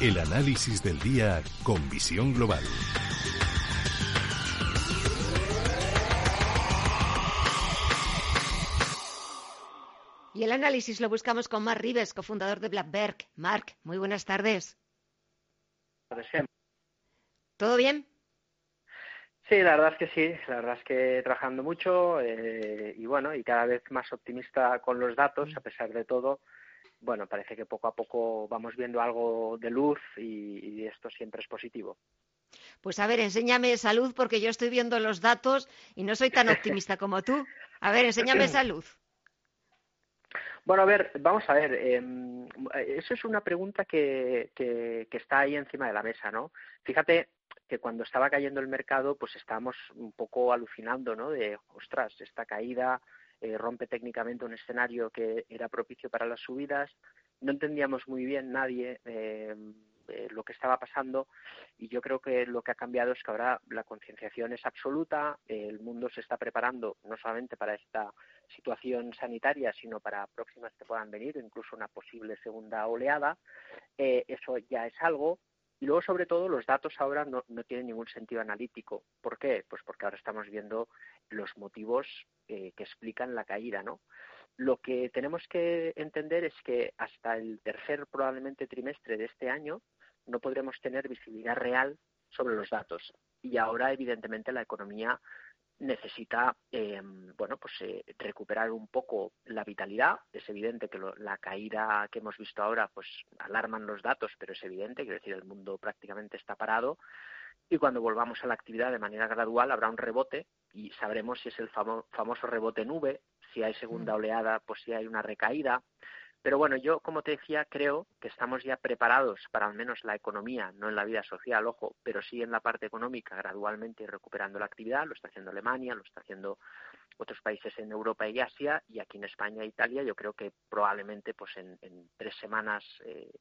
El análisis del día con visión global. Y el análisis lo buscamos con Mark Rives, cofundador de Blackberg. Mark, muy buenas tardes. ¿Todo bien? Sí, la verdad es que sí, la verdad es que trabajando mucho eh, y bueno, y cada vez más optimista con los datos, a pesar de todo, bueno, parece que poco a poco vamos viendo algo de luz y, y esto siempre es positivo. Pues a ver, enséñame salud porque yo estoy viendo los datos y no soy tan optimista como tú. A ver, enséñame salud. Bueno, a ver, vamos a ver. Eh, eso es una pregunta que, que, que, está ahí encima de la mesa, ¿no? Fíjate que cuando estaba cayendo el mercado, pues estábamos un poco alucinando, ¿no? De, ostras, esta caída eh, rompe técnicamente un escenario que era propicio para las subidas. No entendíamos muy bien nadie eh, eh, lo que estaba pasando y yo creo que lo que ha cambiado es que ahora la concienciación es absoluta, el mundo se está preparando no solamente para esta situación sanitaria, sino para próximas que puedan venir, incluso una posible segunda oleada. Eso ya es algo. Y luego, sobre todo, los datos ahora no, no, tienen ningún sentido analítico. ¿Por qué? Pues porque ahora estamos viendo los motivos eh, que explican la caída, ¿no? Lo que tenemos que entender es que hasta el tercer probablemente trimestre de este año no podremos tener visibilidad real sobre los datos. Y ahora, evidentemente, la economía necesita eh, bueno pues eh, recuperar un poco la vitalidad. Es evidente que lo, la caída que hemos visto ahora pues alarman los datos pero es evidente quiero decir el mundo prácticamente está parado. Y cuando volvamos a la actividad de manera gradual habrá un rebote y sabremos si es el famo famoso rebote nube si hay segunda oleada pues si hay una recaída pero bueno, yo, como te decía, creo que estamos ya preparados para al menos la economía, no en la vida social, ojo, pero sí en la parte económica, gradualmente recuperando la actividad. Lo está haciendo Alemania, lo está haciendo otros países en Europa y Asia, y aquí en España e Italia yo creo que probablemente pues en, tres semanas, eh,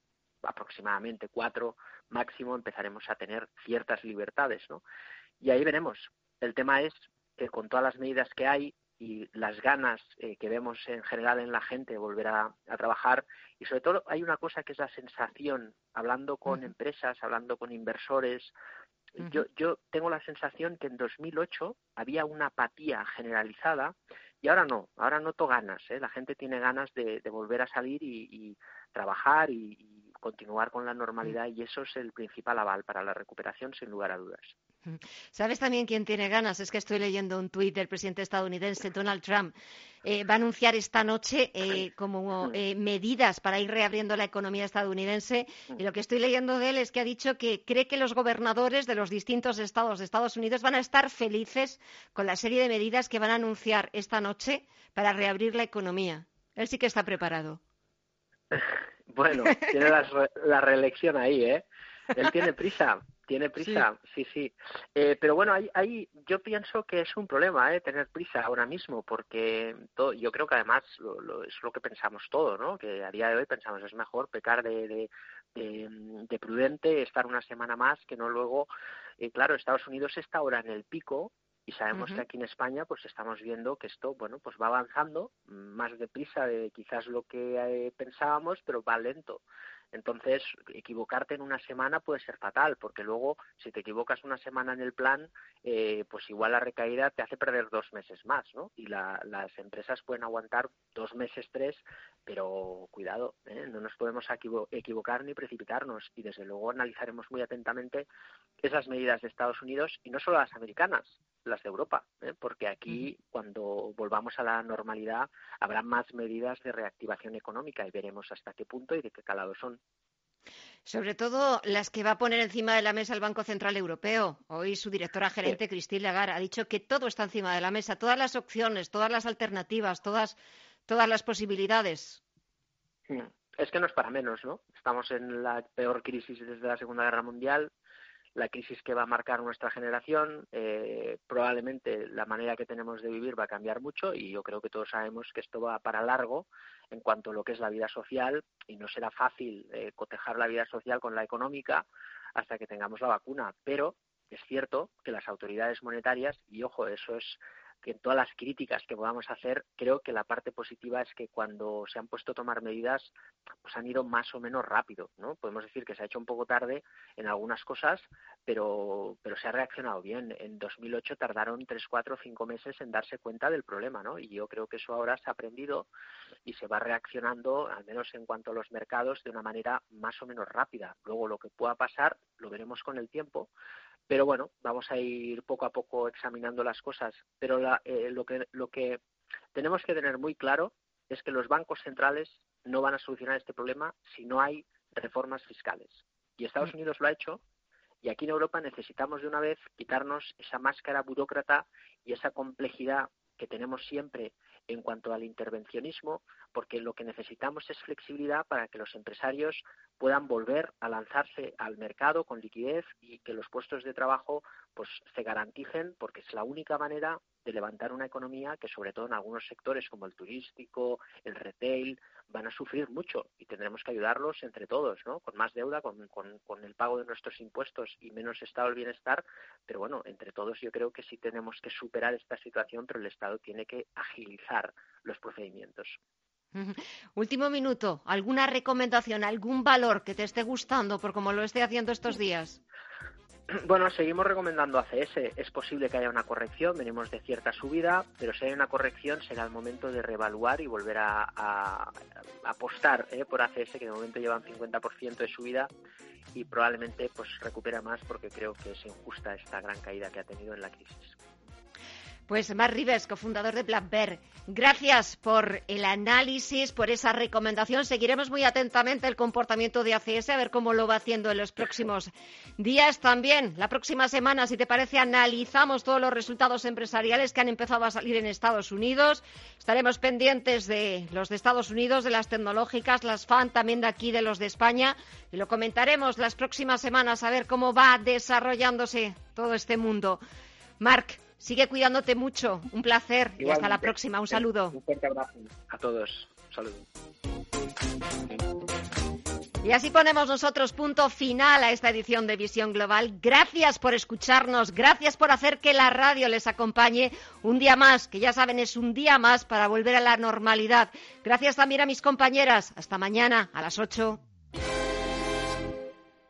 aproximadamente cuatro máximo, empezaremos a tener ciertas libertades, ¿no? Y ahí veremos. El tema es que con todas las medidas que hay, y las ganas eh, que vemos en general en la gente de volver a, a, trabajar y sobre todo hay una cosa que es la sensación hablando con uh -huh. empresas hablando con inversores uh -huh. yo yo tengo la sensación que en 2008 había una apatía generalizada y ahora no ahora noto ganas ¿eh? la gente tiene ganas de, de volver a salir y, y trabajar y, y continuar con la normalidad y eso es el principal aval para la recuperación sin lugar a dudas ¿Sabes también quién tiene ganas? Es que estoy leyendo un tuit del presidente estadounidense, Donald Trump. Eh, va a anunciar esta noche eh, como eh, medidas para ir reabriendo la economía estadounidense. Y lo que estoy leyendo de él es que ha dicho que cree que los gobernadores de los distintos estados de Estados Unidos van a estar felices con la serie de medidas que van a anunciar esta noche para reabrir la economía. Él sí que está preparado. Bueno, tiene la, la reelección ahí, ¿eh? Él tiene prisa tiene prisa, sí, sí. sí. Eh, pero bueno, ahí, ahí yo pienso que es un problema, ¿eh? Tener prisa ahora mismo, porque todo, yo creo que además lo, lo, es lo que pensamos todo, ¿no? Que a día de hoy pensamos es mejor pecar de, de, de, de prudente, estar una semana más, que no luego. Eh, claro, Estados Unidos está ahora en el pico y sabemos uh -huh. que aquí en España pues estamos viendo que esto bueno pues va avanzando más deprisa de quizás lo que eh, pensábamos pero va lento entonces, equivocarte en una semana puede ser fatal, porque luego, si te equivocas una semana en el plan, eh, pues igual la recaída te hace perder dos meses más, ¿no? Y la, las empresas pueden aguantar dos meses, tres, pero cuidado, ¿eh? no nos podemos equivocar ni precipitarnos. Y desde luego analizaremos muy atentamente esas medidas de Estados Unidos y no solo las americanas, las de Europa, ¿eh? porque aquí, cuando volvamos a la normalidad, habrá más medidas de reactivación económica y veremos hasta qué punto y de qué calado son. Sobre todo las que va a poner encima de la mesa el Banco Central Europeo. Hoy su directora gerente, sí. Christine Lagarde, ha dicho que todo está encima de la mesa, todas las opciones, todas las alternativas, todas, todas las posibilidades. es que no es para menos, ¿no? Estamos en la peor crisis desde la Segunda Guerra Mundial, la crisis que va a marcar nuestra generación. Eh, probablemente la manera que tenemos de vivir va a cambiar mucho y yo creo que todos sabemos que esto va para largo en cuanto a lo que es la vida social y no será fácil eh, cotejar la vida social con la económica hasta que tengamos la vacuna. Pero es cierto que las autoridades monetarias, y ojo, eso es que en todas las críticas que podamos hacer, creo que la parte positiva es que cuando se han puesto a tomar medidas, pues han ido más o menos rápido, ¿no? Podemos decir que se ha hecho un poco tarde en algunas cosas, pero, pero se ha reaccionado bien. En 2008 tardaron tres, cuatro, cinco meses en darse cuenta del problema, ¿no? Y yo creo que eso ahora se ha aprendido y se va reaccionando, al menos en cuanto a los mercados, de una manera más o menos rápida. Luego lo que pueda pasar lo veremos con el tiempo, pero bueno, vamos a ir poco a poco examinando las cosas. Pero eh, lo, que, lo que tenemos que tener muy claro es que los bancos centrales no van a solucionar este problema si no hay reformas fiscales. Y Estados mm. Unidos lo ha hecho y aquí en Europa necesitamos de una vez quitarnos esa máscara burócrata y esa complejidad que tenemos siempre en cuanto al intervencionismo, porque lo que necesitamos es flexibilidad para que los empresarios puedan volver a lanzarse al mercado con liquidez y que los puestos de trabajo pues se garanticen porque es la única manera de levantar una economía que sobre todo en algunos sectores como el turístico, el retail, van a sufrir mucho y tendremos que ayudarlos entre todos, ¿no? Con más deuda, con, con, el pago de nuestros impuestos y menos estado del bienestar, pero bueno, entre todos yo creo que sí tenemos que superar esta situación, pero el Estado tiene que agilizar los procedimientos. Último minuto, ¿alguna recomendación, algún valor que te esté gustando por como lo esté haciendo estos días? Bueno, seguimos recomendando ACS. Es posible que haya una corrección, venimos de cierta subida, pero si hay una corrección será el momento de reevaluar y volver a, apostar ¿eh? por ACS, que de momento llevan 50% de subida y probablemente pues recupera más porque creo que es injusta esta gran caída que ha tenido en la crisis. Pues Mar Rives, cofundador de Black gracias por el análisis, por esa recomendación. Seguiremos muy atentamente el comportamiento de ACS, a ver cómo lo va haciendo en los próximos días. También, la próxima semana, si te parece, analizamos todos los resultados empresariales que han empezado a salir en Estados Unidos. Estaremos pendientes de los de Estados Unidos, de las tecnológicas, las FAN, también de aquí, de los de España. Y lo comentaremos las próximas semanas, a ver cómo va desarrollándose todo este mundo. Marc, Sigue cuidándote mucho. Un placer y hasta la próxima. Un saludo. Un fuerte abrazo a todos. Un saludo. Y así ponemos nosotros punto final a esta edición de Visión Global. Gracias por escucharnos, gracias por hacer que la radio les acompañe un día más, que ya saben es un día más para volver a la normalidad. Gracias también a mis compañeras. Hasta mañana a las 8.